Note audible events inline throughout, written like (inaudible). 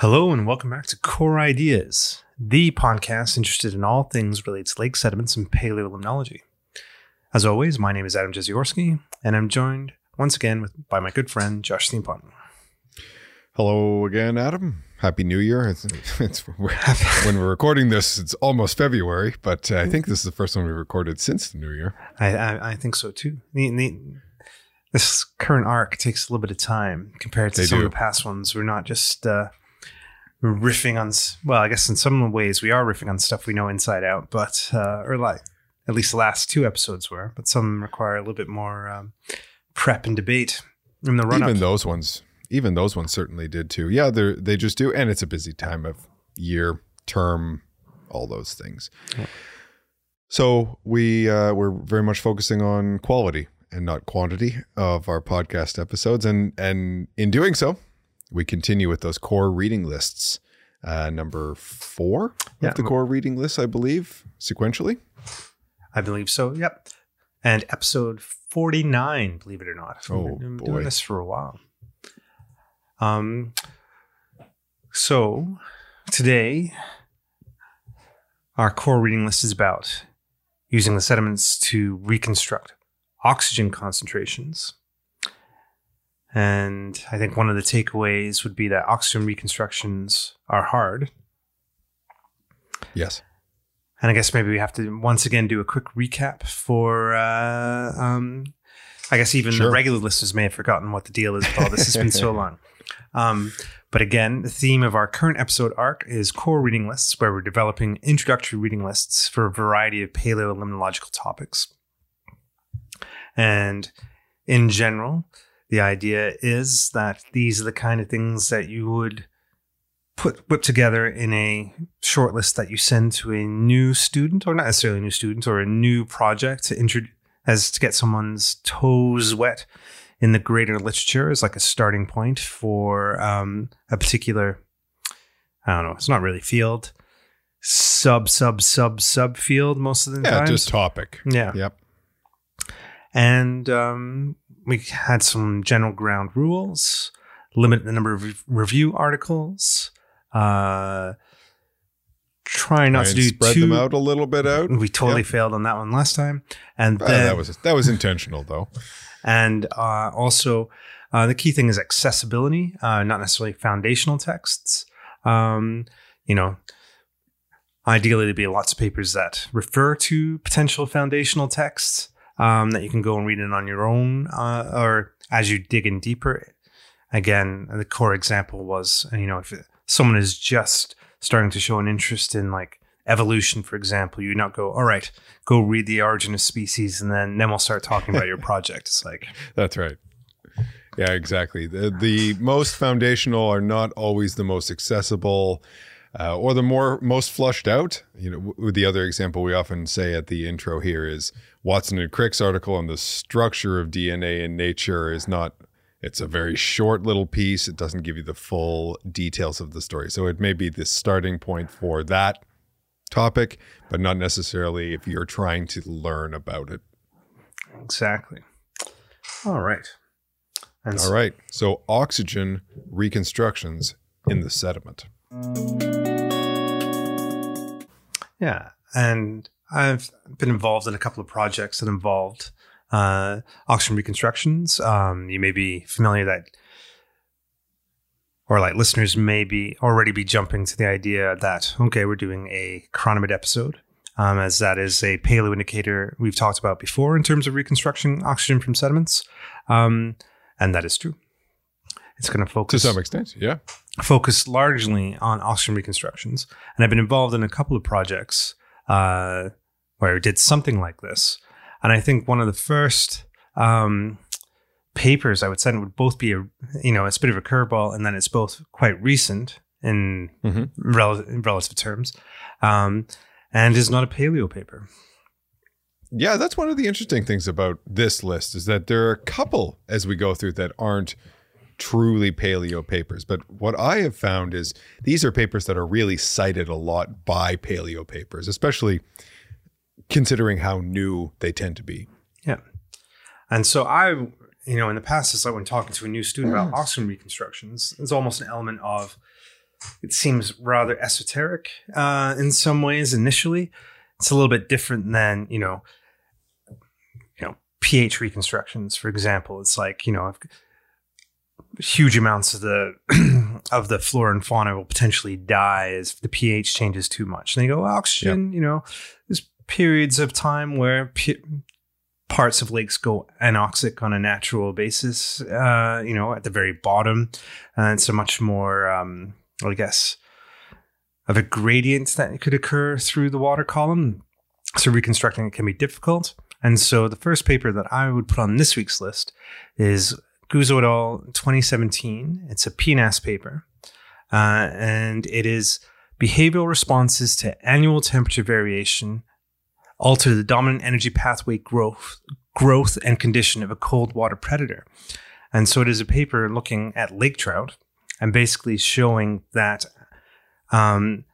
Hello and welcome back to Core Ideas, the podcast interested in all things related to lake sediments and paleolimnology. As always, my name is Adam Jeziorski, and I'm joined once again with, by my good friend Josh Thienpont. Hello again, Adam. Happy New Year. (laughs) It's, it's (laughs) when we're recording this, it's almost February, but uh, I think this is the first one we recorded since the New Year. I, I, I think so too. The, the, this current arc takes a little bit of time compared to They some do. of the past ones. We're not just uh, riffing on, well, I guess in some ways we are riffing on stuff we know inside out, but, uh, or like, at least the last two episodes were, but some require a little bit more um, prep and debate in the run up. Even those ones, even those ones certainly did too. Yeah, they they just do, and it's a busy time of year, term, all those things. So we uh, we're very much focusing on quality and not quantity of our podcast episodes, and and in doing so, we continue with those core reading lists. Uh, number four Yeah. of the core reading list, I believe, sequentially. I believe so. Yep. And episode 49, believe it or not. Oh, We've been boy. doing this for a while. Um so today our core reading list is about using the sediments to reconstruct oxygen concentrations. And I think one of the takeaways would be that oxygen reconstructions are hard. Yes. And I guess maybe we have to once again do a quick recap for. Uh, um, I guess even the regular listeners may have forgotten what the deal is with all this. It's been so (laughs) long. Um, but again, the theme of our current episode arc is core reading lists, where we're developing introductory reading lists for a variety of paleolimnological topics. And in general, the idea is that these are the kind of things that you would put whip together in a short list that you send to a new student, or not necessarily a new student, or a new project to as to get someone's toes wet in the greater literature as like a starting point for um, a particular. I don't know. It's not really field, sub sub sub sub field most of the Yeah, time. just topic. yeah, Yep. and um, we had some general ground rules, limit the number of re- review articles, uh, try not to do spread too. them out a little bit out. We totally Yep. failed on that one last time, and Uh, then, that was that was intentional though. And uh, also uh, the key thing is accessibility, uh, not necessarily foundational texts. Um, you know, ideally there'd be lots of papers that refer to potential foundational texts um, that you can go and read it on your own, uh, or as you dig in deeper. Again, the core example was, you know, if someone is just starting to show an interest in like evolution, for example, you not go, all right, go read the origin of species, and then then we'll start talking about your project. It's like, (laughs) That's right. Yeah, exactly. The, the most foundational are not always the most accessible uh, or the more most flushed out. You know, w- the other example we often say at the intro here is Watson and Crick's article on the structure of DNA in nature is not. It's a very short little piece. It doesn't give you the full details of the story. So it may be the starting point for that topic, but not necessarily if you're trying to learn about it. exactly. All right. And All right. So oxygen reconstructions in the sediment. Yeah, and I've been involved in a couple of projects that involved uh, oxygen reconstructions. Um, you may be familiar that, or like listeners may be already be jumping to the idea that okay, we're doing a chironomid episode, um, as that is a paleo indicator we've talked about before in terms of reconstructing oxygen from sediments, um, and that is true. It's going to focus To some extent, yeah. focus largely on oxygen reconstructions. And I've been involved in a couple of projects uh, where I did something like this. And I think one of the first um, papers I would send would both be a, you know, it's a bit of a curveball, and then it's both quite recent in, Mhm. rel- in relative terms, um, and is not a paleo paper. Yeah, that's one of the interesting things about this list is that there are a couple as we go through that aren't truly paleo papers. But what I have found is these are papers that are really cited a lot by paleo papers, especially considering how new they tend to be. Yeah. And so I, you know, in the past, it's like when talking to a new student about oxygen reconstructions, there's almost an element of, it seems rather esoteric uh, in some ways initially. It's a little bit different than, you know, you know, pH reconstructions, for example. It's like, you know, huge amounts of the (clears throat) of the flora and fauna will potentially die as the pH changes too much. And they go, well, oxygen, you know, there's periods of time where p- parts of lakes go anoxic on a natural basis, uh, you know, at the very bottom. And it's a much more, um, I guess, of a gradient that could occur through the water column. So reconstructing it can be difficult. And so the first paper that I would put on this week's list is Guzzo et al. 2017. It's a PNAS paper, uh, and it is behavioral responses to annual temperature variation alter the dominant energy pathway growth, growth and condition of a cold water predator. And so it is a paper looking at lake trout and basically showing that um,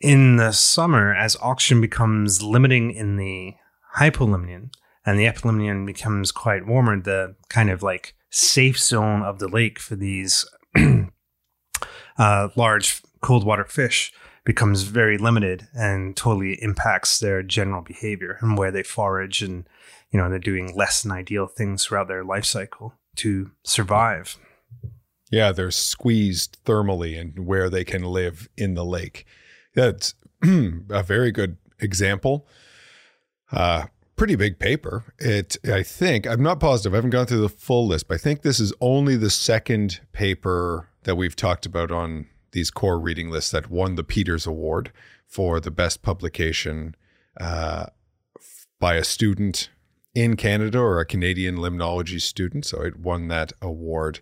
in the summer, as oxygen becomes limiting in the hypolimnion and the epilimnion becomes quite warmer, the kind of like safe zone of the lake for these (clears throat) uh, large cold water fish becomes very limited and totally impacts their general behavior and where they forage and you know they're doing less than ideal things throughout their life cycle to survive. Yeah they're squeezed thermally and where they can live in the lake. That's (clears throat) a very good example. Uh pretty big paper. It i think i'm not positive i haven't gone through the full list but i think this is only the second paper that we've talked about on these core reading lists that won the Peters Award for the best publication uh, by a student in Canada or a Canadian limnology student. So it won that award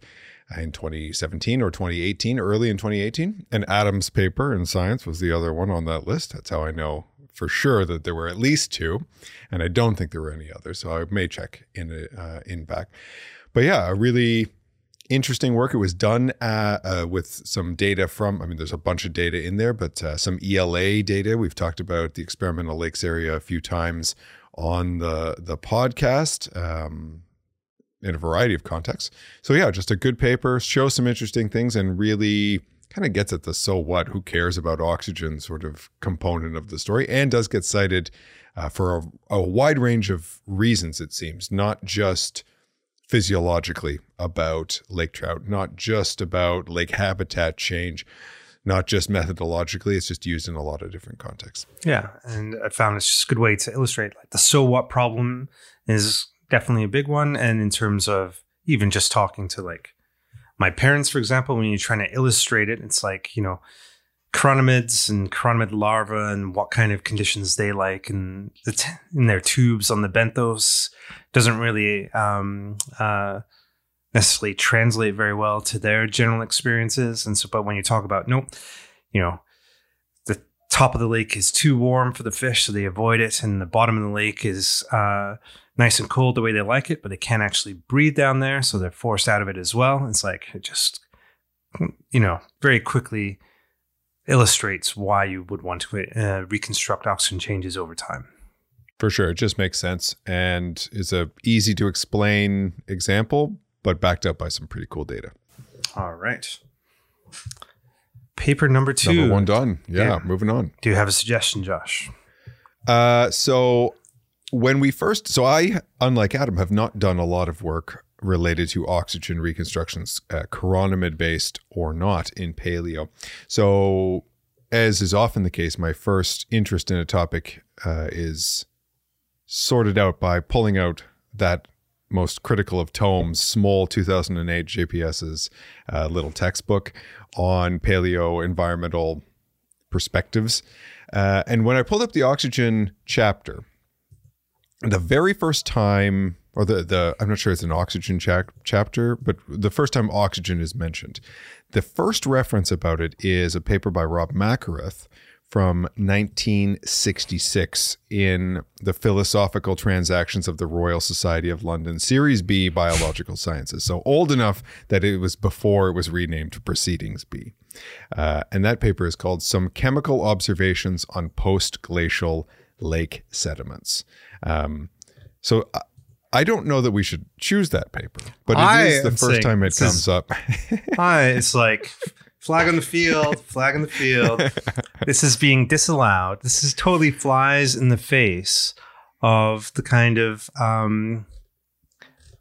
in 2017 or 2018, early in 2018. And Adam's paper in science was the other one on that list. That's how I know for sure that there were at least two, and I don't think there were any others. So I may check in uh, in back. But yeah, a really interesting work. It was done uh, uh, with some data from, I mean, there's a bunch of data in there, but uh, some ELA data. We've talked about the experimental lakes area a few times on the the podcast um, in a variety of contexts. So yeah, just a good paper, shows some interesting things, and really kind of gets at the so what, who cares about oxygen sort of component of the story, and does get cited uh, for a, a wide range of reasons. It seems not just physiologically about lake trout, not just about lake habitat change, not just methodologically. It's just used in a lot of different contexts. Yeah. And I found it's just a good way to illustrate like the so what problem is definitely a big one. And in terms of even just talking to like my parents, for example, when you're trying to illustrate it, it's like, you know, chironomids and chironomid larvae and what kind of conditions they like and the t- in their tubes on the benthos doesn't really um, uh, necessarily translate very well to their general experiences. And so but when you talk about nope you know the top of the lake is too warm for the fish so they avoid it and the bottom of the lake is uh, nice and cold the way they like it but they can't actually breathe down there so they're forced out of it as well. It's like it just you know very quickly illustrates why you would want to uh, reconstruct oxygen changes over time. For sure, it just makes sense and is a easy to explain example, but backed up by some pretty cool data. All right. Paper number two. Number one done. Yeah, yeah. moving on. Do you have a suggestion, Josh? Uh, so when we first, so I, unlike Adam, have not done a lot of work related to oxygen reconstructions, uh, chironomid based or not in paleo. So, as is often the case, my first interest in a topic uh, is sorted out by pulling out that most critical of tomes, Smol 2008 JPS's uh, little textbook on paleo environmental perspectives. Uh, and when I pulled up the oxygen chapter, the very first time or the the I'm not sure it's an oxygen cha- chapter, but the first time oxygen is mentioned, the first reference about it is a paper by Rob Mackereth from 1966 in the Philosophical Transactions of the Royal Society of London, Series B, Biological Sciences. So old enough that it was before it was renamed Proceedings B. Uh, and that paper is called Some Chemical Observations on Post Glacial lake sediments. Um, so I, don't know that we should choose that paper, but it I is the first saying time it this is- comes up. (laughs) Hi, it's like flag on the field, flag on the field. This is being disallowed. This is totally flies in the face of the kind of um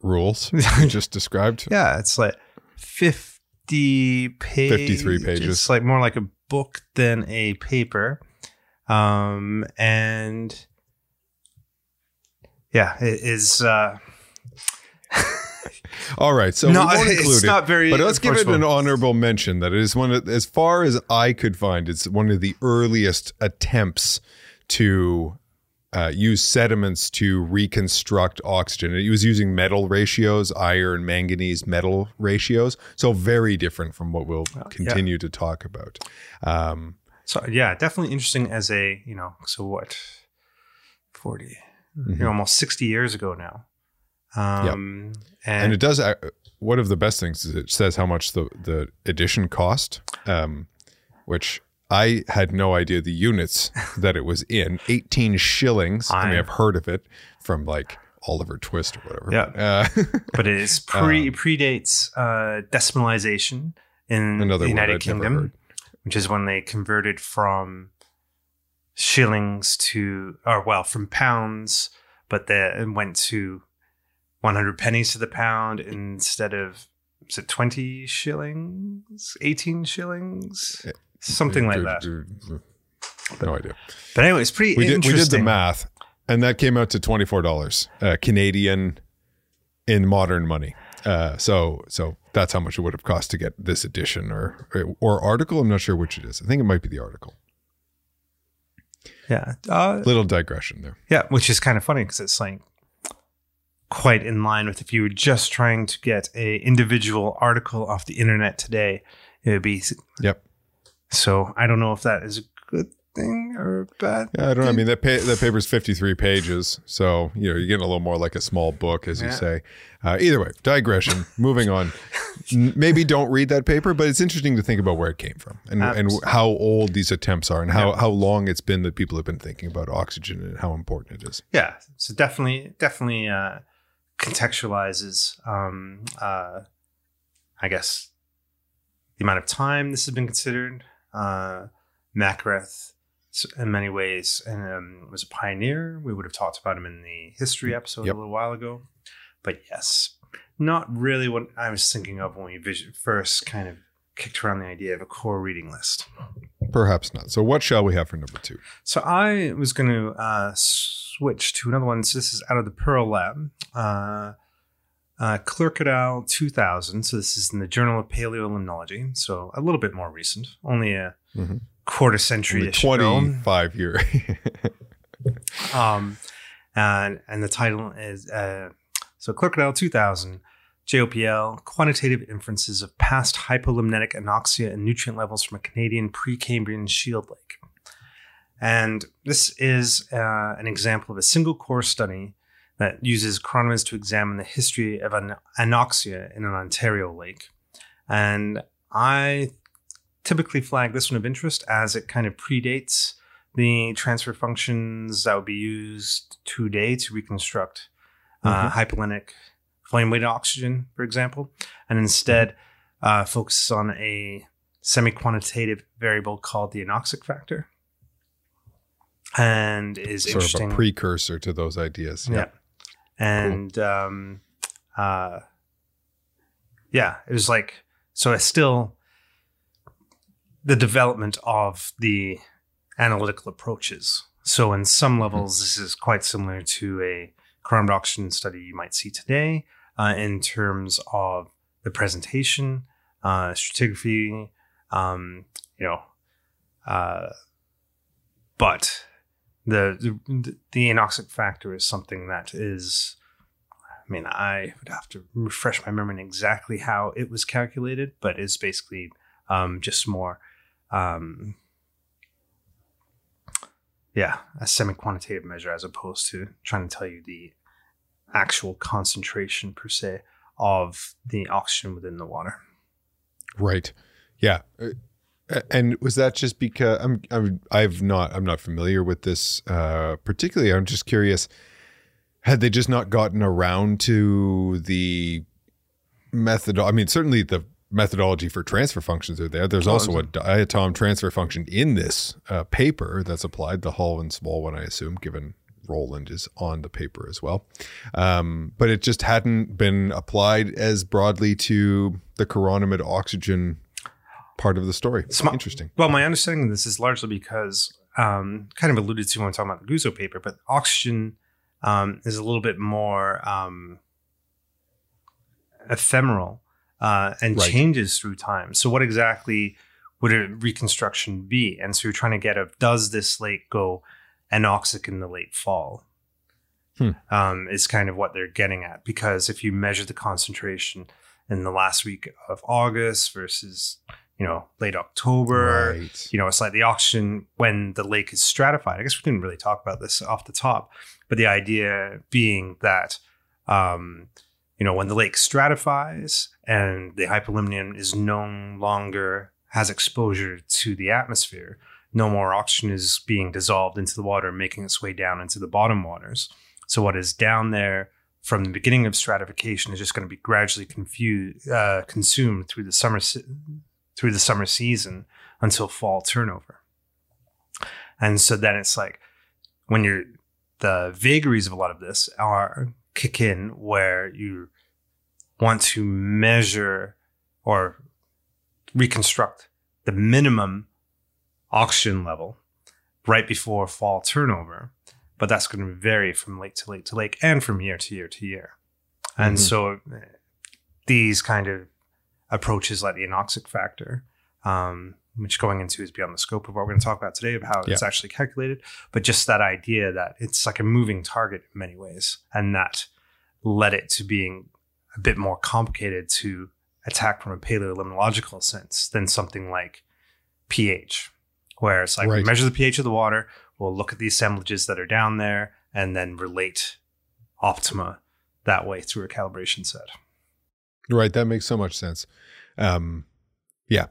Rules (laughs) you just described. yeah, it's like 50 page, 53 pages. It's like more like a book than a paper. Um and yeah, it is uh (laughs) All right, so no, we won't it's include it. not very But let's give it an honorable mention that it is one of, as far as I could find, it's one of the earliest attempts to uh, use sediments to reconstruct oxygen. It was using metal ratios, iron, manganese, metal ratios. So very different from what we'll continue to talk about. Um, So yeah, definitely interesting as a you know. So what, 40 Mm-hmm. you know, almost sixty years ago now. Um, and and, it does. Uh, one of the best things is it says how much the the edition cost, um, which I had no idea the units (laughs) that it was in. Eighteen shillings. I, mean, I- I've heard of it from like Oliver Twist or whatever. Yeah. Uh, (laughs) but it is pre predates uh, decimalization in Another the United Kingdom, which is when they converted from shillings to or well from pounds, but then went to one hundred pennies to the pound instead of is it twenty shillings, eighteen shillings, something like that. No idea. But anyway, it's pretty We did, we did the math, and that came out to twenty four dollars uh, Canadian in modern money. Uh, so so that's how much it would have cost to get this edition or or article. I'm not sure which it is. I think it might be the article. Yeah, uh, Little digression there. Yeah, which is kind of funny because it's like quite in line with if you were just trying to get a individual article off the internet today, it would be Yep. so. I don't know if that is a good thing or bad. Yeah, I don't know. I mean, that pa- that paper's 53 pages, so you know you're getting a little more like a small book, as you say. Uh, either way, digression. (laughs) moving on. Maybe don't read that paper, but it's interesting to think about where it came from and and how old these attempts are and how how long it's been that people have been thinking about oxygen and how important it is. Yeah, so definitely, definitely uh, contextualizes. Um, uh, I guess the amount of time this has been considered. Uh, in many ways, and um, was a pioneer. We would have talked about him in the history episode Yep. a little while ago. But yes, not really what I was thinking of when we vis- first kind of kicked around the idea of a core reading list. Perhaps not. So, what shall we have for number two? So I was going to uh, switch to another one. So this is out of the Pearl Lab. Uh, uh, Clerk et al. 2000. So this is in the Journal of Paleolimnology. So a little bit more recent, only a Mhm. Quarter century Only 25 year. (laughs) Um, and and the title is uh, so Clerk 2000. JOPL, quantitative inferences of past hypolimnetic anoxia and nutrient levels from a Canadian pre-Cambrian shield lake. And this is uh, an example of a single core study that uses chironomids to examine the history of an anoxia in an Ontario lake. And I typically flag this one of interest as it kind of predates the transfer functions that would be used today to reconstruct uh, hypolynic flame weighted oxygen, for example, and instead uh, focuses on a semi quantitative variable called the anoxic factor. And is sort interesting. of a precursor to those ideas. Yeah. And um uh yeah, it was like so I still the development of the analytical approaches. So in some levels this is quite similar to a carbon oxygen study you might see today uh, in terms of the presentation, uh, stratigraphy, um, you know, uh, but the, the the anoxic factor is something that is I mean I would have to refresh my memory on exactly how it was calculated but is basically um, just more um, yeah a semi-quantitative measure as opposed to trying to tell you the actual concentration per se of the oxygen within the water Right. Yeah. Uh, And was that just because I'm, I'm I've not I'm not familiar with this uh, particularly. I'm just curious. Had they just not gotten around to the method? I mean, certainly the methodology for transfer functions are there. There's also a diatom transfer function in this uh, paper that's applied, the Hall and Smol one, I assume, given Roland is on the paper as well. Um, but it just hadn't been applied as broadly to the chironomid oxygen part of the story. Sm- Interesting. Well, my understanding of this is largely because, um, kind of alluded to when we're talking about the Guzzo paper, but oxygen um, is a little bit more um, ephemeral uh, and Right. changes through time. So, what exactly would a reconstruction be? And so, you're trying to get a does this lake go anoxic in the late fall? Hmm. Um, is kind of what they're getting at because if you measure the concentration in the last week of August versus you know late October, Right. you know, it's like the oxygen when the lake is stratified. I guess we didn't really talk about this off the top, but the idea being that, um, you know, when the lake stratifies and the hypolimnion is no longer has exposure to the atmosphere, no more oxygen is being dissolved into the water, making its way down into the bottom waters. So what is down there from the beginning of stratification is just going to be gradually confused, uh, consumed through the summer se- through the summer season until fall turnover. And so then it's like when you're the vagaries of a lot of this are kick in where you want to measure or reconstruct the minimum oxygen level right before fall turnover. But that's going to vary from lake to lake to lake and from year to year to year. And Mhm. so uh, these kind of approaches like the anoxic factor, um, which going into is beyond the scope of what we're going to talk about today of how it's actually calculated, but just that idea that it's like a moving target in many ways, and that led it to being a bit more complicated to attack from a paleolimnological sense than something like pH, where it's like we Right. measure the pH of the water, we'll look at the assemblages that are down there, and then relate optima that way through a calibration set. Right. That makes so much sense. Um, yeah,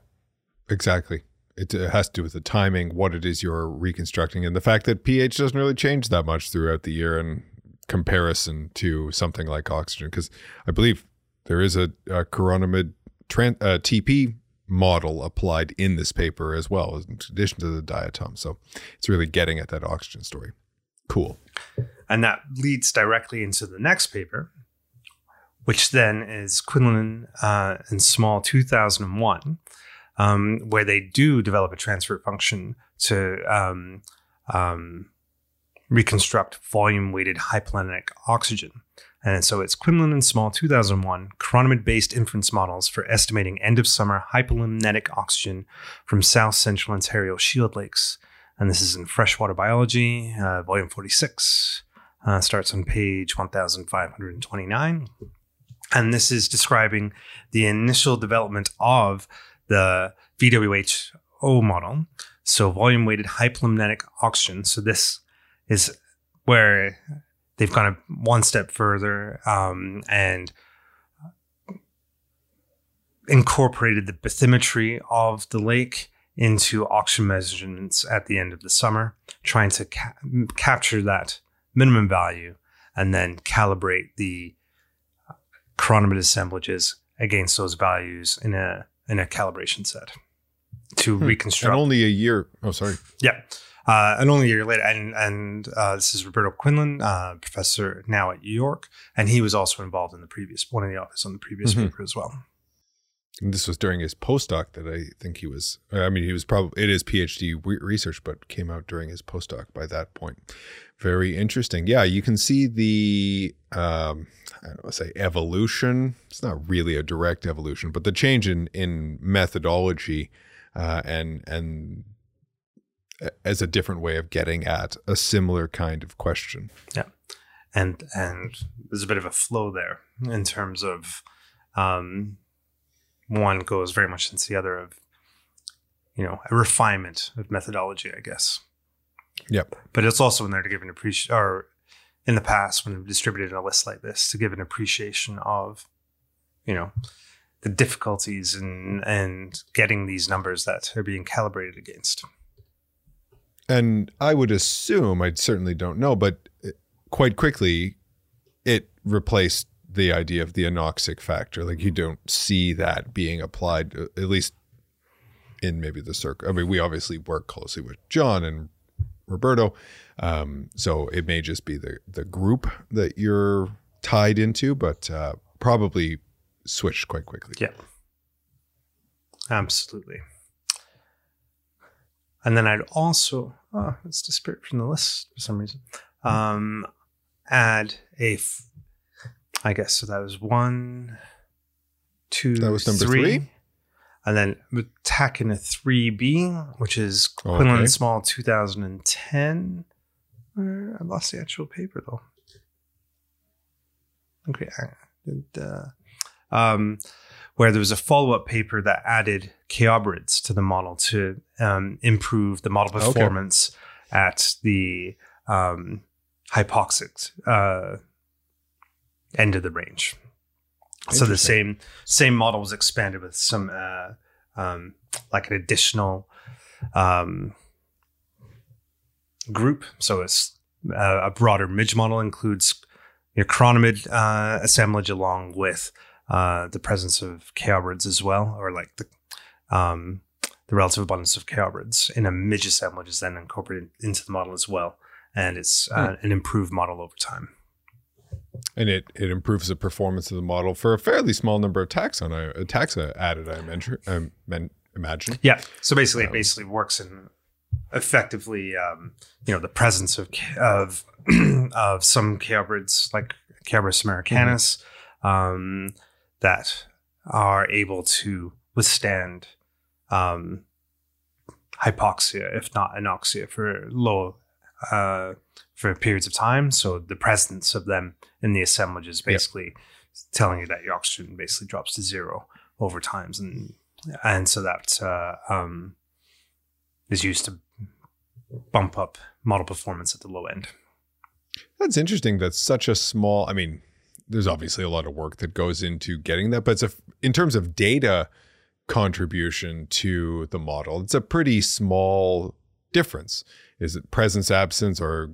exactly. It, has to do with the timing, what it is you're reconstructing, and the fact that pH doesn't really change that much throughout the year in comparison to something like oxygen. Because I believe there is a, a chironomid tran- uh, TP model applied in this paper as well, in addition to the diatom. So it's really getting at that oxygen story. Cool. And that leads directly into the next paper, which then is Quinlan uh, and Smol 2001, um, where they do develop a transfer function to um, um, reconstruct volume weighted hypolimnetic oxygen. And so it's Quinlan and Smol 2001 chironomid based inference models for estimating end of summer hypolimnetic oxygen from south central Ontario shield lakes. And this is in freshwater biology, uh, volume 46. Uh, starts on page 1529. And this is describing the initial development of the VWHO model. So, volume weighted hypolimnetic oxygen. So, this is where they've gone a one step further um, and incorporated the bathymetry of the lake into oxygen measurements at the end of the summer, trying to ca- capture that minimum value and then calibrate the chironomid assemblages against those values in a in a calibration set to Hmm. reconstruct. And only a year. Oh, sorry. Yeah. Uh, and only a year later, and and uh, this is Roberto Quinlan, uh, professor now at New York, and he was also involved in the previous one of the authors on the previous Mhm. paper as well. And this was during his postdoc that I think he was. I mean, he was probably it is PhD re- research, but came out during his postdoc by that point. Very interesting. Yeah, you can see the um, I don't to say evolution. It's not really a direct evolution, but the change in in methodology uh, and and as a different way of getting at a similar kind of question. Yeah, and and there's a bit of a flow there in terms of um, one goes very much into the other of you know a refinement of methodology, I guess. Yep. But it's also in there to give an appreciation, or in the past when we've distributed a list like this to give an appreciation of, you know, the difficulties in and getting these numbers that are being calibrated against. And I would assume, I certainly don't know, but eh, quite quickly, it replaced the idea of the anoxic factor. Like you don't see that being applied, uh, at least in maybe the circle. I mean, we obviously work closely with John and Roberto, um, so it may just be the the group that you're tied into, but uh, probably switched quite quickly. Yeah, absolutely. And then I'd also, oh, it's disappeared from the list for some reason. Um, add a, f- I guess so. That was one, two, That was number three. three? And then with tack in a three B, which is Quinlan Okay. Smol 2010. Where I lost the actual paper though. Okay, did, uh, um, where there was a follow up paper that added chaoborids to the model to um, improve the model Okay. performance at the um, hypoxic uh, end of the range. So the same same model was expanded with some uh, um, like an additional um, group. So it's uh, a broader midge model includes your chironomid uh, assemblage along with uh, the presence of chaoborids as well, or like the um, the relative abundance of chaoborids in a midge assemblage is then incorporated into the model as well, and it's uh, an improved model over time. And it it improves the performance of the model for a fairly small number of taxon I, uh, taxa added. I imagine. Men, imagine. Yeah. So basically, Um, it basically works in effectively, um, you know, the presence of of (clears throat) of some chaoborids like Chaoborus americanus um, that are able to withstand um, hypoxia, if not anoxia, for low uh, for periods of time. So the presence of them in the assemblage is basically telling you that your oxygen basically drops to zero over times, and and so that uh, um, is used to bump up model performance at the low end. That's interesting. That's such a small. I mean, there's obviously a lot of work that goes into getting that, but it's a, in terms of data contribution to the model, it's a pretty small difference. Is it presence, absence, or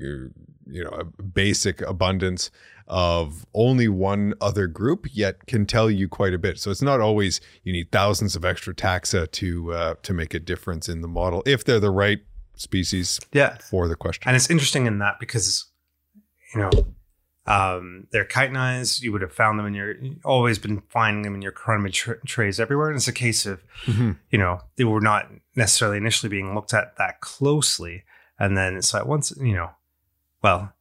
you you know a basic abundance of only one other group, yet can tell you quite a bit. So it's not always you need thousands of extra taxa to uh, to make a difference in the model if they're the right species Yeah, for the question. and it's interesting in that because you know um, they're chitinized. You would have found them in your always been finding them in your chironomid tra- trays everywhere. And it's a case of Mhm. you know they were not necessarily initially being looked at that closely, and then it's like once you know, well.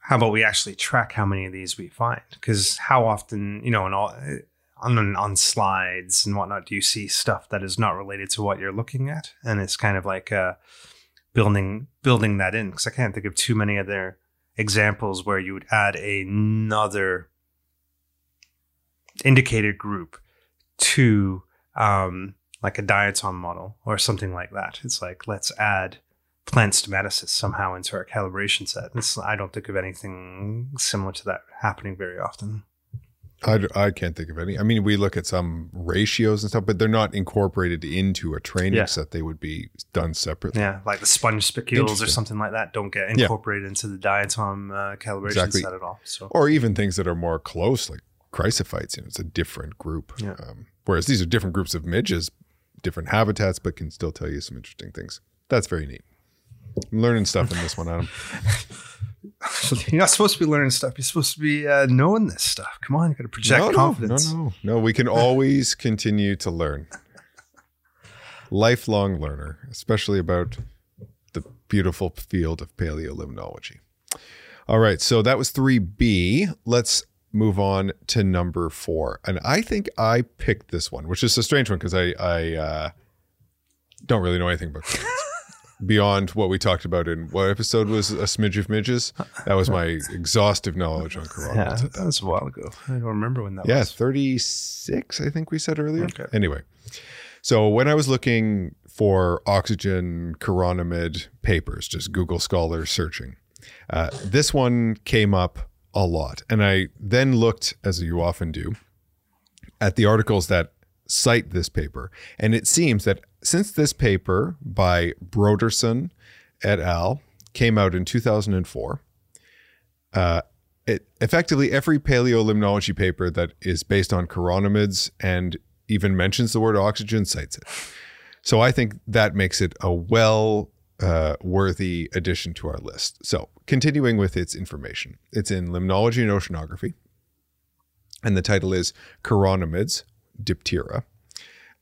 How about we actually track how many of these we find? Because how often, you know, all on on slides and whatnot, do you see stuff that is not related to what you're looking at? And it's kind of like uh, building building that in because I can't think of too many other examples where you would add another indicator group to um, like a diatom model or something like that. It's like let's add plant stomatocysts somehow into our calibration set. It's, I don't think of anything similar to that happening very often. I, I can't think of any. I mean, we look at some ratios and stuff, but they're not incorporated into a training Yeah. set. They would be done separately. Yeah, like the sponge spicules or something like that don't get Yeah. incorporated into the diatom uh, calibration Exactly. set at all. So Or even things that are more close, like chrysophytes. You know, it's a different group. Yeah. Um, whereas these are different groups of midges, different habitats, but can still tell you some interesting things. That's very neat. I'm learning stuff in this one, Adam. (laughs) you're not supposed to be learning stuff. You're supposed to be uh, knowing this stuff. Come on, you got to project no, confidence. No, no, no. We can always continue to learn. Lifelong learner, especially about the beautiful field of paleolimnology. All right, so that was 3B. Let's move on to number four. And I think I picked this one, which is a strange one because I, I uh, don't really know anything about. Beyond what we talked about in what episode was a smidge of midges. That was my exhaustive knowledge on Yeah, coronals. that was a while ago. I don't remember when that Yeah, was. 36, I think we said earlier. Okay. Anyway, so when I was looking for oxygen chironomid papers, just Google Scholar searching, uh, this one came up a lot. And I then looked, as you often do, at the articles that cite this paper. And it seems that since this paper by Brodersen et al. came out in 2004, uh, it, effectively every paleolimnology paper that is based on chironomids and even mentions the word oxygen cites it. So I think that makes it a well uh, worthy addition to our list. So continuing with its information, it's in Limnology and Oceanography, and the title is Chironomids, Diptera,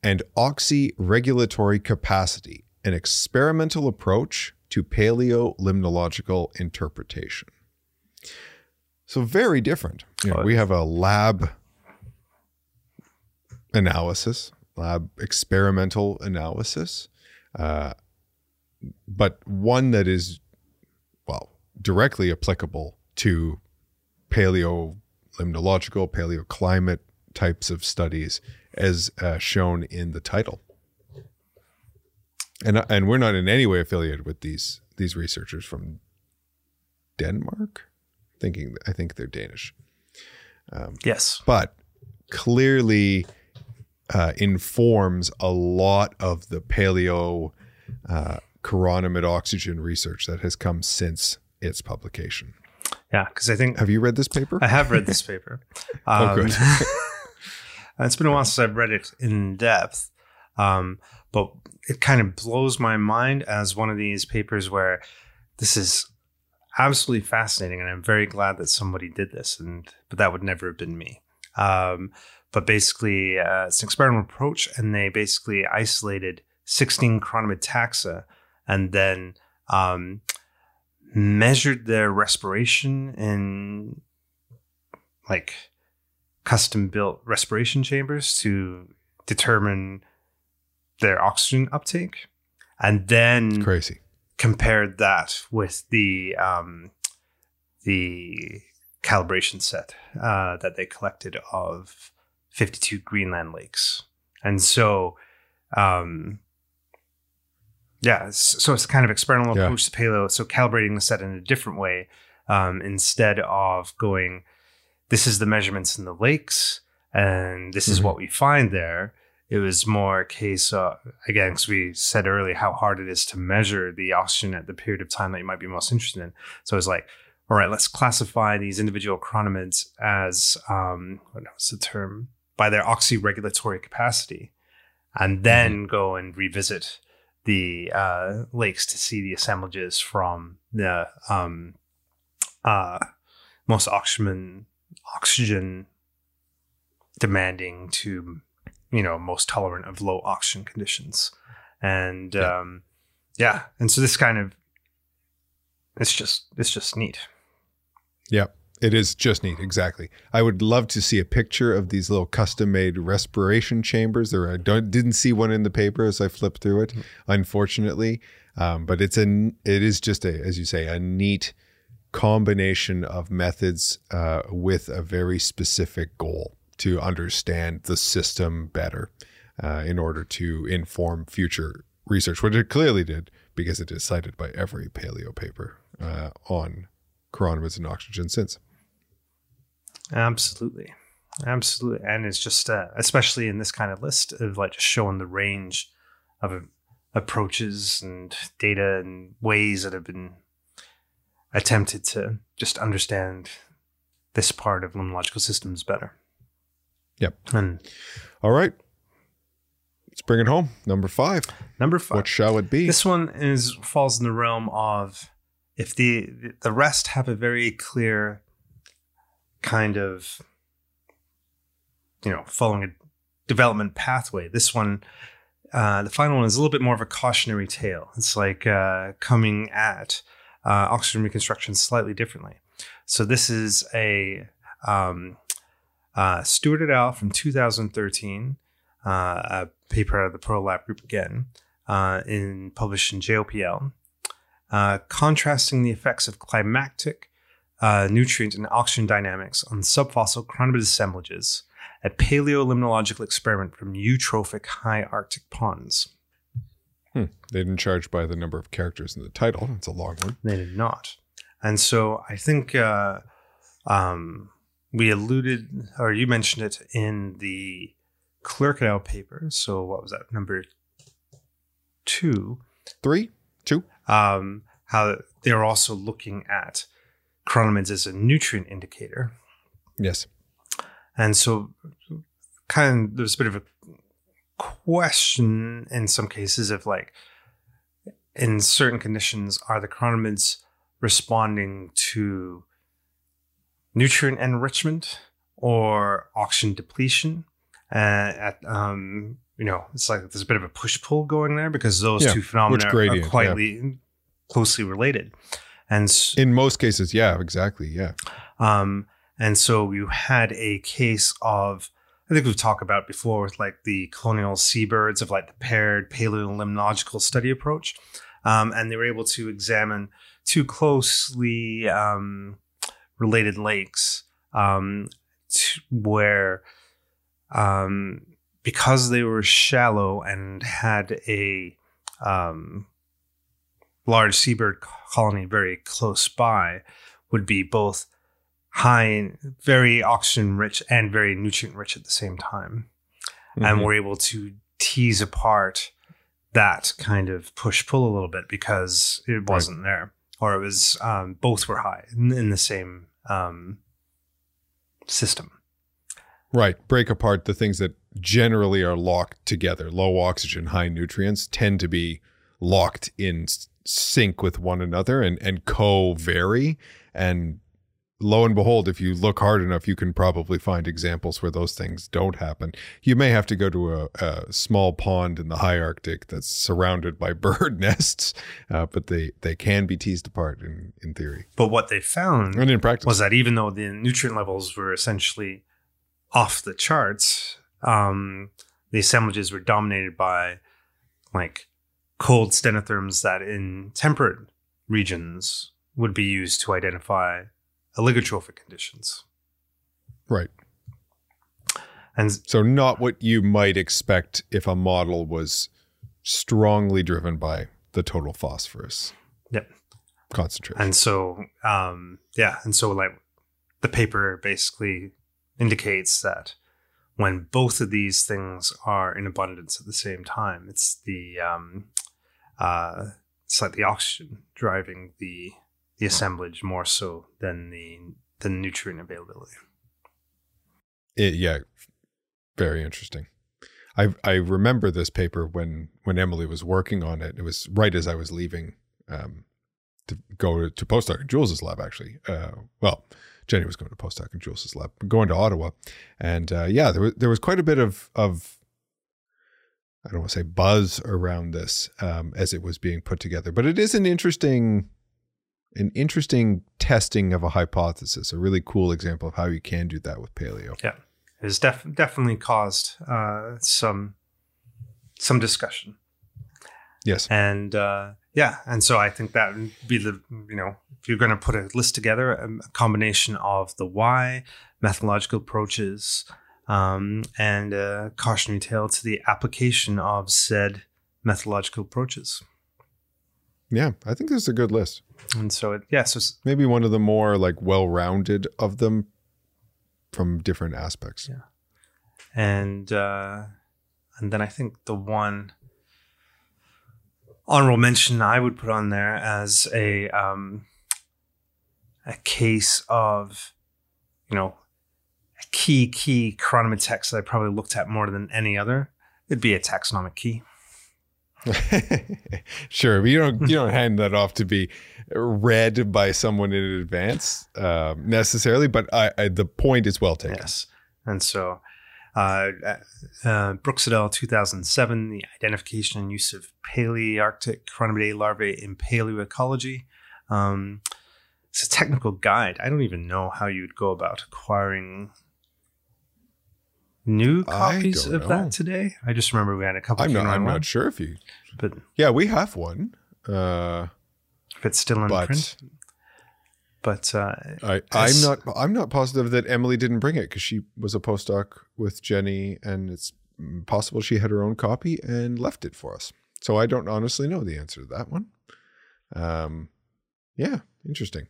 and Oxyregulatory Capacity, an experimental approach to paleolimnological interpretation. So very different. You know, we have a lab analysis, lab experimental analysis, uh, but one that is, well, directly applicable to paleolimnological, paleoclimate types of studies, as uh, shown in the title. And and we're not in any way affiliated with these these researchers from Denmark. Thinking, I think they're Danish Yes. but clearly uh, informs a lot of the paleo uh, chironomid oxygen research that has come since its publication. Yeah, because I think Have you read this paper? I have read this (laughs) paper. Oh, Um, good. (laughs) and it's been a while since I've read it in depth, um, but it kind of blows my mind as one of these papers where this is absolutely fascinating, and I'm very glad that somebody did this. And but that would never have been me. Um, but basically, uh, it's an experimental approach, and they basically isolated 16 chironomid taxa and then um, measured their respiration in like custom built respiration chambers to determine their oxygen uptake and then Crazy. compared that with the um, the calibration set uh, that they collected of 52 Greenland lakes. And so um, yeah, it's- so it's kind of experimental Yeah. approach to paleo. So calibrating the set in a different way um, instead of going, this is the measurements in the lakes, and this is Mhm. what we find there. It was more a case of, again, because we said earlier how hard it is to measure the oxygen at the period of time that you might be most interested in. So it's like, all right, let's classify these individual chironomids as, um, what was the term, by their oxyregulatory capacity, and then go and revisit the uh, lakes to see the assemblages from the um, uh, most oxygen oxygen demanding to you know most tolerant of low oxygen conditions and Yeah. um yeah and so this kind of it's just it's just neat Yeah, it is just neat. Exactly. I would love to see a picture of these little custom made respiration chambers. There, I don't didn't see one in the paper as I flipped through it, unfortunately. Um, but it's a it is just a as you say a neat combination of methods uh, with a very specific goal to understand the system better uh, in order to inform future research, which it clearly did because it is cited by every paleo paper uh, on chironomids and oxygen since. absolutely absolutely and it's just uh, especially in this kind of list of like just showing the range of approaches and data and ways that have been attempted to just understand this part of limnological systems better Yep. and All right. Let's bring it home. Number five. number five What shall it be? This one is falls in the realm of if the the rest have a very clear kind of you know following a development pathway. This one, uh, the final one is a little bit more of a cautionary tale. It's like uh, coming at uh, oxygen reconstruction slightly differently. So this is a um, uh, et al. from 2013, uh, a paper out of the Pearl Lab group again uh, in published in JOPL, uh, contrasting the effects of climactic uh, nutrient and oxygen dynamics on subfossil chironomid assemblages, a paleolimnological experiment from eutrophic high Arctic ponds. Hmm. They didn't charge by the number of characters in the title. It's a long one. They did not. And so I think uh, um, we alluded, or you mentioned it in the Clerk et al. paper. So what was that number two? Three, two. Um, how they're also looking at chironomids as a nutrient indicator. Yes. And so, kind of, there's a bit of a question in some cases of like, in certain conditions, are the chironomids responding to nutrient enrichment or oxygen depletion? Uh, at um, you know, it's like there's a bit of a push pull going there because those Yeah, two phenomena are quite yeah. closely related. And In most cases, yeah, exactly. Yeah. um, and so you had a case of, I think we've talked about before with like the colonial seabirds of like the paired paleolimnological study approach. Um, and they were able to examine two closely um, related lakes um, where, um, because they were shallow and had a um, large seabird colony very close by, would be both high, very oxygen rich and very nutrient rich at the same time. And Mhm. we're able to tease apart that kind of push pull a little bit because it wasn't there, or it was um, both were high in, in the same um, system. Right. Break apart the things that generally are locked together. Low oxygen, high nutrients tend to be locked in sync with one another and, and co vary. And lo and behold, if you look hard enough, you can probably find examples where those things don't happen. You may have to go to a, a small pond in the high Arctic that's surrounded by (laughs) bird nests, uh, but they, they can be teased apart in, in theory But what they found and in practice. was that even though the nutrient levels were essentially off the charts, um, the assemblages were dominated by like cold stenotherms that in temperate regions would be used to identify oligotrophic conditions. right. And So not what you might expect if a model was strongly driven by the total phosphorus Yep. concentration. and so um, yeah, and so like the paper basically indicates that when both of these things are in abundance at the same time, it's the um, uh, it's like the oxygen driving the the assemblage more so than the the nutrient availability. It- yeah, very interesting. I I remember this paper when when Emily was working on it. It was right as I was leaving um, to go to postdoc in Jules's lab. Actually, uh, well, Jenny was going to postdoc in Jules's lab, going to Ottawa, and uh, yeah, there was there was quite a bit of of I don't want to say buzz around this um, as it was being put together, but it is an interesting an interesting testing of a hypothesis. A really cool example of how you can do that with paleo. Yeah. It has def- definitely caused uh, some some discussion. Yes. and uh, yeah, and so I think that would be the you know if you're going to put a list together, um, a combination of the why, methodological approaches, um, and a cautionary tale to the application of said methodological approaches. Yeah, I think this is a good list. And so it yeah, so Maybe one of the more like well-rounded of them from different aspects. Yeah. and uh, and then I think the one honorable mention I would put on there as a um, a case of you know a key key chironomid text that I probably looked at more than any other. It'd be a taxonomic key. (laughs) sure, but you don't you don't hand that off to be read by someone in advance um, necessarily. But I, I, the point is well taken. Yes. And so, uh, uh, al. 2007, the identification and use of Palearctic Chironomidae larvae in paleoecology. Um, it's a technical guide. I don't even know how you'd go about acquiring new copies of know. that today. I just remember we had a couple. I'm not. I'm not sure if you. but Yeah, we have one. Uh, if it's still in but print. But uh, I, I'm not. I'm not positive that Emily didn't bring it because she was a postdoc with Jenny, and it's possible she had her own copy and left it for us. So I don't honestly know the answer to that one. Um, yeah, interesting.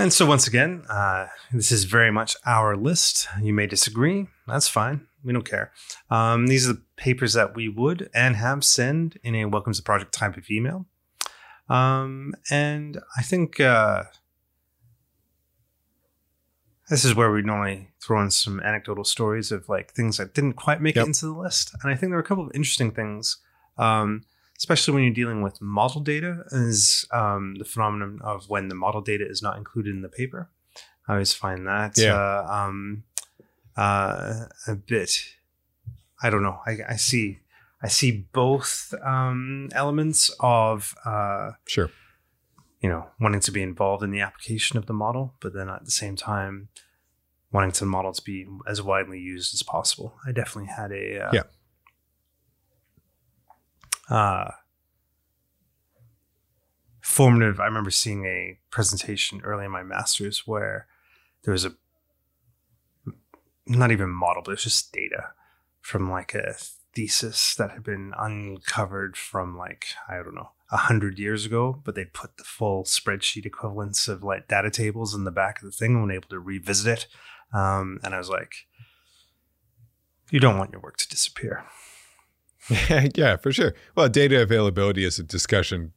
And so, once again, uh, this is very much our list. You may disagree. That's fine. We don't care. Um, these are the papers that we would and have send in a welcome to the project type of email. Um, and I think uh, this is where we normally throw in some anecdotal stories of like things that didn't quite make Yep. it into the list. And I think there are a couple of interesting things. Um, especially when you're dealing with model data, is um, the phenomenon of when the model data is not included in the paper. I always find that Yeah. uh, um, uh, a bit. I don't know. I, I see. I see both um, elements of uh, Sure. you know wanting to be involved in the application of the model, but then at the same time wanting the model to be as widely used as possible. I definitely had a uh, Yeah. Uh, formative. I remember seeing a presentation early in my master's where there was a not even model, but it was just data from like a thesis that had been uncovered from like I don't know a hundred years ago, but they put the full spreadsheet equivalents of like data tables in the back of the thing and were able to revisit it. Um, and I was like, you don't want your work to disappear. (laughs) yeah, for sure. Well, data availability is a discussion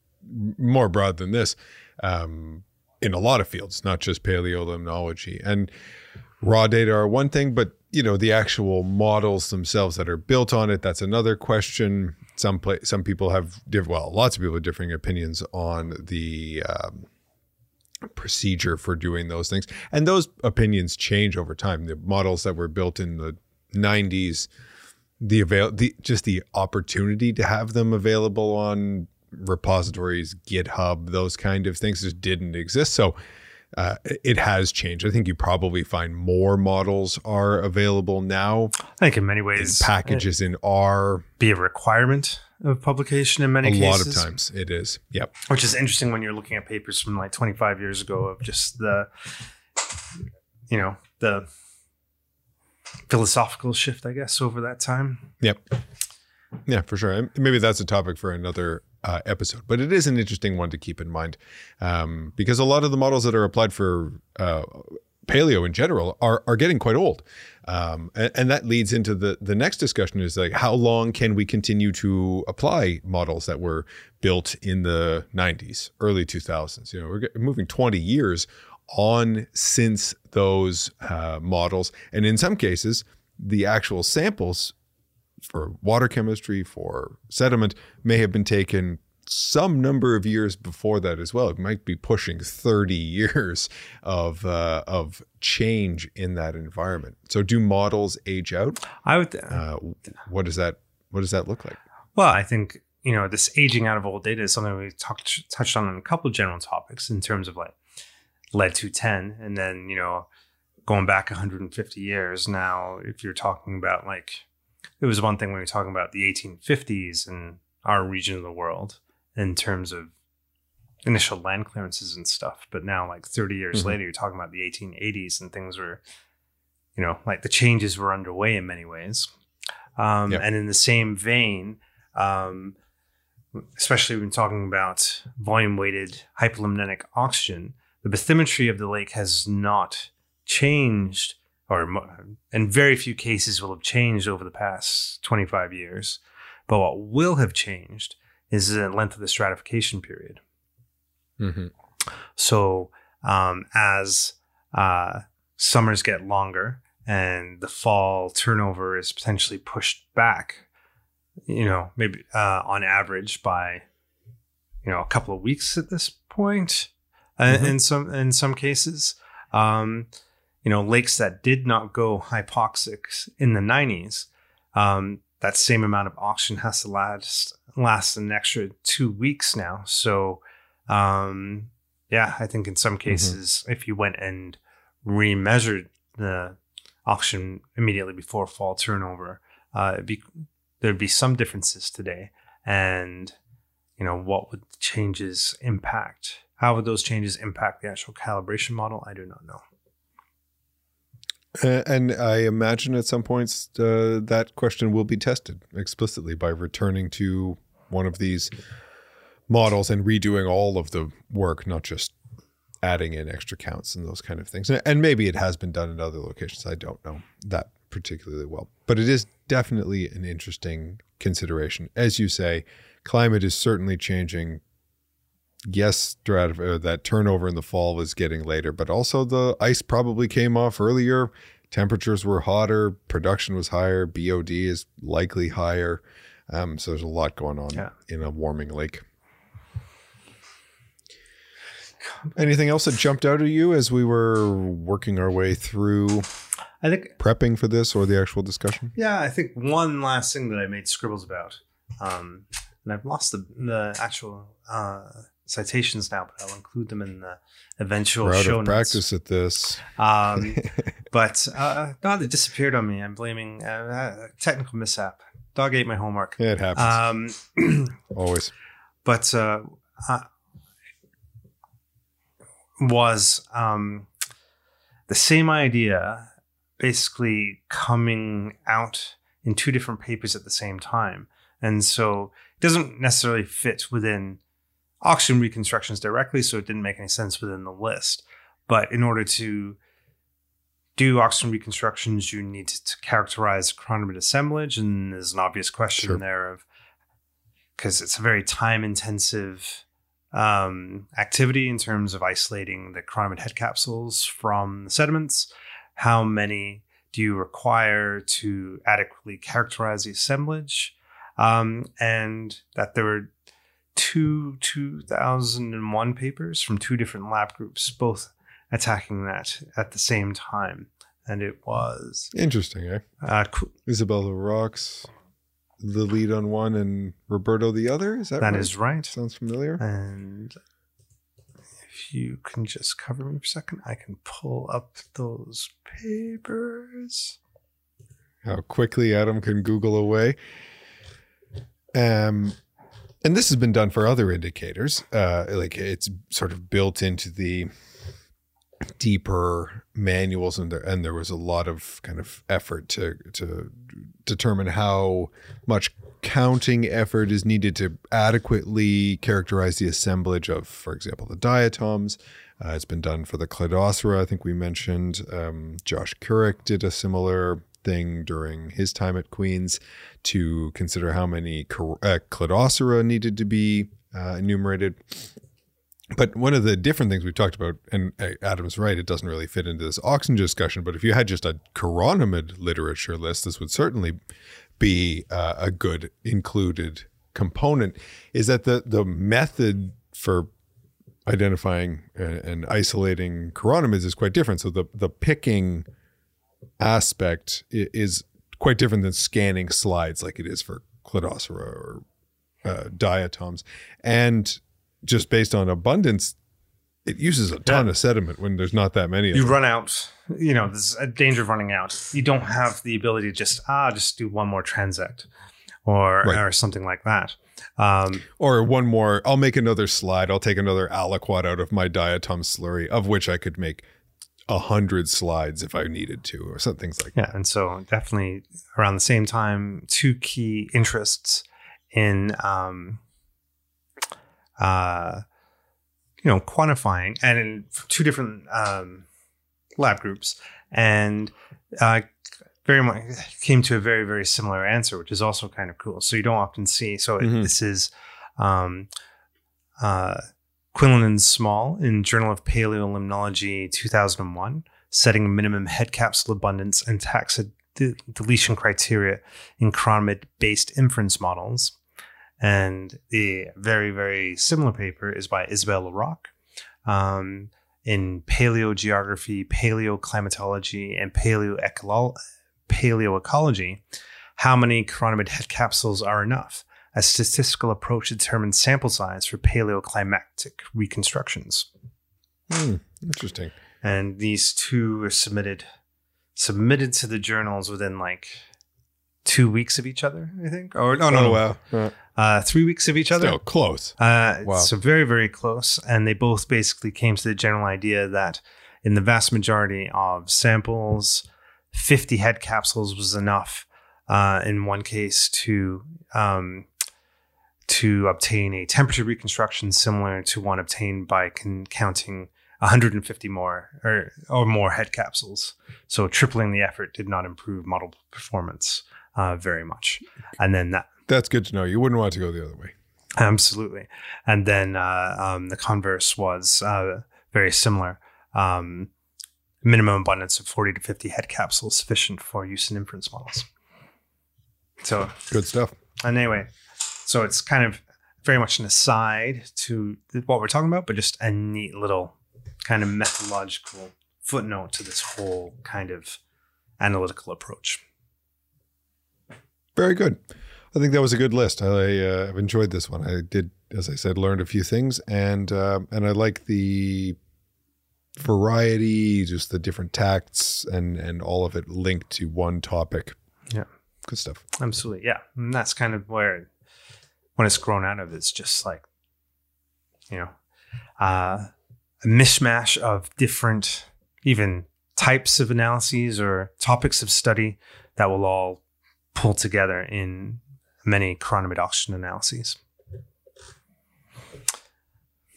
more broad than this um, in a lot of fields, not just paleolimnology. And raw data are one thing, but you know the actual models themselves that are built on it. That's another question. Some pla some people have well, lots of people have differing opinions on the um, procedure for doing those things, and those opinions change over time. The models that were built in the 90s the avail the just the opportunity to have them available on repositories github those kind of things just didn't exist. So uh, it has changed. I think you probably find more models are available now. I think in many ways, packages in r be a requirement of publication in many a cases. A lot of times it is. Yep. Which is interesting when you're looking at papers from like 25 years ago of just the you know the philosophical shift i guess over that time Yep. Yeah, for sure. Maybe that's a topic for another uh, episode, but it is an interesting one to keep in mind um, because a lot of the models that are applied for uh, paleo in general are are getting quite old, um, and, and that leads into the the next discussion is like how long can we continue to apply models that were built in the 90s, early 2000s? You know, we're moving 20 years on since those uh, models, and in some cases, the actual samples for water chemistry, for sediment, may have been taken some number of years before that as well. It might be pushing 30 (laughs) years of uh, of change in that environment. So, do models age out? i would Uh, what does that What does that look like? well i think you know this aging out of old data is something we talked touched on in a couple of general topics in terms of like lead 210 and then you know going back 150 years now if you're talking about like it was one thing when we were talking about the 1850s in our region of the world in terms of initial land clearances and stuff but now like 30 years Mhm. later you're talking about the 1880s and things were you know like the changes were underway in many ways um, Yep. and in the same vein um, especially when talking about volume weighted hypolimnetic oxygen the bathymetry of the lake has not changed or in very few cases will have changed over the past 25 years but what will have changed is the length of the stratification period Mm-hmm. so um, as uh, summers get longer and the fall turnover is potentially pushed back, you know, maybe uh, on average by you know a couple of weeks at this point, uh, Mhm. in some in some cases, um, you know, lakes that did not go hypoxic in the 90s, um, that same amount of oxygen has to last last an extra two weeks now. So um, yeah, I think in some cases, if you went and remeasured the oxygen immediately before fall turnover, uh, it'd be, there'd be some differences today. And, you know, what would the changes impact? How would those changes impact the actual calibration model? I do not know. Uh, and I imagine at some points uh, that question will be tested explicitly by returning to one of these models and redoing all of the work, not just adding in extra counts and those kind of things. And- And maybe it has been done in other locations. I don't know that particularly well, but it is definitely an interesting consideration. As you say, climate is certainly changing. Yes, strat- that turnover in the fall was getting later, but also the ice probably came off earlier. Temperatures were hotter, production was higher, BOD is likely higher. Um, so there's a lot going on Yeah. in a warming lake. Anything else that jumped out at you as we were working our way through I think prepping for this or the actual discussion? Yeah, I think one last thing that I made scribbles about, um, and I've lost the, the actual uh, citations now, but I'll include them in the eventual We're out show of notes. practice at this. Um, (laughs) but uh, no, they disappeared on me. I'm blaming uh, a technical mishap. Dog ate my homework. It happens Um, (clears throat) always. but uh, uh, was um, the same idea basically coming out in two different papers at the same time. And so it doesn't necessarily fit within oxygen reconstructions directly, so it didn't make any sense within the list. But in order to do oxygen reconstructions, you need to characterize chironomid assemblage, and there's an obvious question Sure. there of because it's a very time intensive um, activity in terms of isolating the chironomid head capsules from the sediments. How many do you require to adequately characterize the assemblage? Um, and that there were two 2001 papers from two different lab groups, both attacking that at the same time. And it was Interesting, eh? uh, Isabelle Larocque, the lead on one, and Roberto the other. Is that that right? is right. Sounds familiar. And if you can just cover me for a second, I can pull up those papers. How quickly Adam can Google away. Um, and this has been done for other indicators. Uh, like it's sort of built into the deeper manuals, and there and there was a lot of kind of effort to to determine how much counting effort is needed to adequately characterize the assemblage of, for example, the diatoms. Uh, it's been done for the Cladocera, I think we mentioned. Um, Josh Kurek did a similar thing during his time at Queen's to consider how many uh, Cladocera needed to be uh, enumerated. But one of the different things we've talked about, and uh, Adam's right, it doesn't really fit into this oxygen discussion, but if you had just a chironomid literature list, this would certainly be uh, a good included component, is that the, the method for identifying and, and isolating chironomids is quite different. So the, the picking aspect is quite different than scanning slides like it is for Cladocera or uh, diatoms. And just based on abundance, it uses a ton Yeah. of sediment when there's not that many of You run out, you know, there's a danger of running out. You don't have the ability to just, ah, just do one more transect or, Right. or something like that. Um, Or one more, I'll make another slide. I'll take another aliquot out of my diatom slurry, of which I could make a hundred slides if I needed to, or some things like Yeah, and so definitely around the same time, two key interests in um, uh, you know quantifying, and in two different um, lab groups, and uh, very much came to a very very similar answer, which is also kind of cool. So you don't often see. So it- Mhm. this is. Um, uh, Quinlan and Smol in Journal of Paleolimnology 2001, setting minimum head capsule abundance and taxa de- deletion criteria in chironomid based inference models. And the very, very similar paper is by Isabelle Larocque um, in paleogeography, paleoclimatology, and paleoecolo- paleoecology. How many chironomid head capsules are enough? A statistical approach determines sample size for paleoclimatic reconstructions. Hmm, interesting. And these two were submitted submitted to the journals within like two weeks of each other, I think. Or no, no, Oh, no, wow. Uh, uh, three weeks of each other. Still close. Uh, Wow. So very, very close. And they both basically came to the general idea that in the vast majority of samples, 50 head capsules was enough uh, in one case to um, to obtain a temperature reconstruction similar to one obtained by con- counting 150 more or, or more head capsules. So tripling the effort did not improve model performance uh, very much. And then that That's good to know. You wouldn't want to go the other way. Absolutely. And then uh, um, the converse was uh, very similar. Um, minimum abundance of 40 to 50 head capsules sufficient for use in inference models. So, Good stuff. and anyway, so it's kind of very much an aside to what we're talking about, but just a neat little kind of methodological footnote to this whole kind of analytical approach. Very good. I think that was a good list. I, uh, I've enjoyed this one. I did, as I said, learned a few things, and uh, and I like the variety, just the different tacts, and and all of it linked to one topic. Yeah. good stuff. Absolutely. Yeah. And that's kind of where, when it's grown out of, it's just like, you know, uh, a mishmash of different, even types of analyses or topics of study that will all pull together in many chironomid oxygen analyses.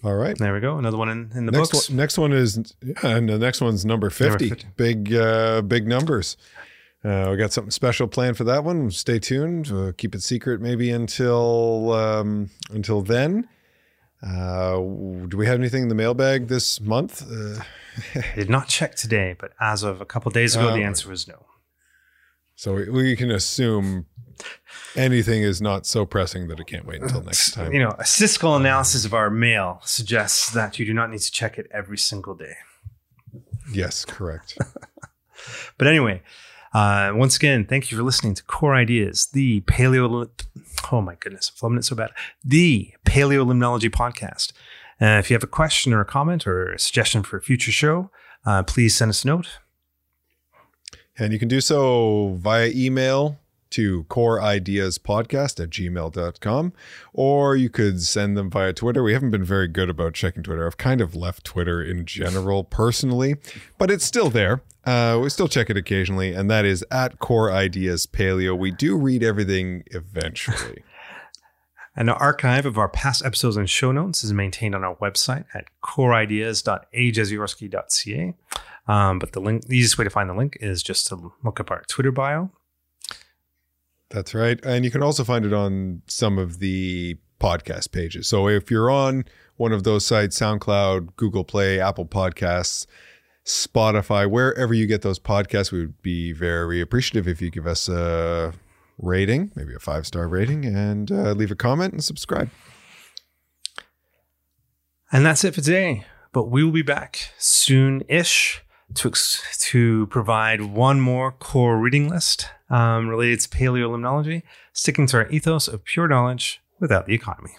All right. There we go. Another one in, in the next books. one, next one is, yeah, and the next one's number 50. 50. Big, uh, big numbers. Uh, we got something special planned for that one. Stay tuned. Uh, keep it secret maybe until um, until then. Uh, do we have anything in the mailbag this month? Uh, (laughs) I did not check today, but as of a couple days ago, Oh. the answer was no. so we, we can assume anything is not so pressing that it can't wait until next time. You know, a statistical analysis of our mail suggests that you do not need to check it every single day. Yes, correct. (laughs) But anyway, uh, once again, thank you for listening to Core Ideas, the paleo. Oh my goodness, I'm flubbing it so bad. The Paleolimnology podcast. Uh, if you have a question or a comment or a suggestion for a future show, uh, please send us a note. And you can do so via email to coreideaspodcast at gmail.com, or you could send them via Twitter. We haven't been very good about checking Twitter. I've kind of left Twitter in general (laughs) personally, but it's still there. Uh, we still check it occasionally, and that is at Core Ideas Paleo. We do read everything eventually. And (laughs) an archive of our past episodes and show notes is maintained on our website at coreideas.ajeziorski.ca. Um, but the link, the easiest way to find the link is just to look up our Twitter bio. That's right. And you can also find it on some of the podcast pages. So if you're on one of those sites, SoundCloud, Google Play, Apple Podcasts, Spotify, wherever you get those podcasts, we would be very appreciative if you give us a rating, maybe a five star rating, and uh, leave a comment and subscribe. And that's it for today. But we will be back soon ish to, to provide one more core reading list um, related to paleolimnology, sticking to our ethos of pure knowledge without the economy.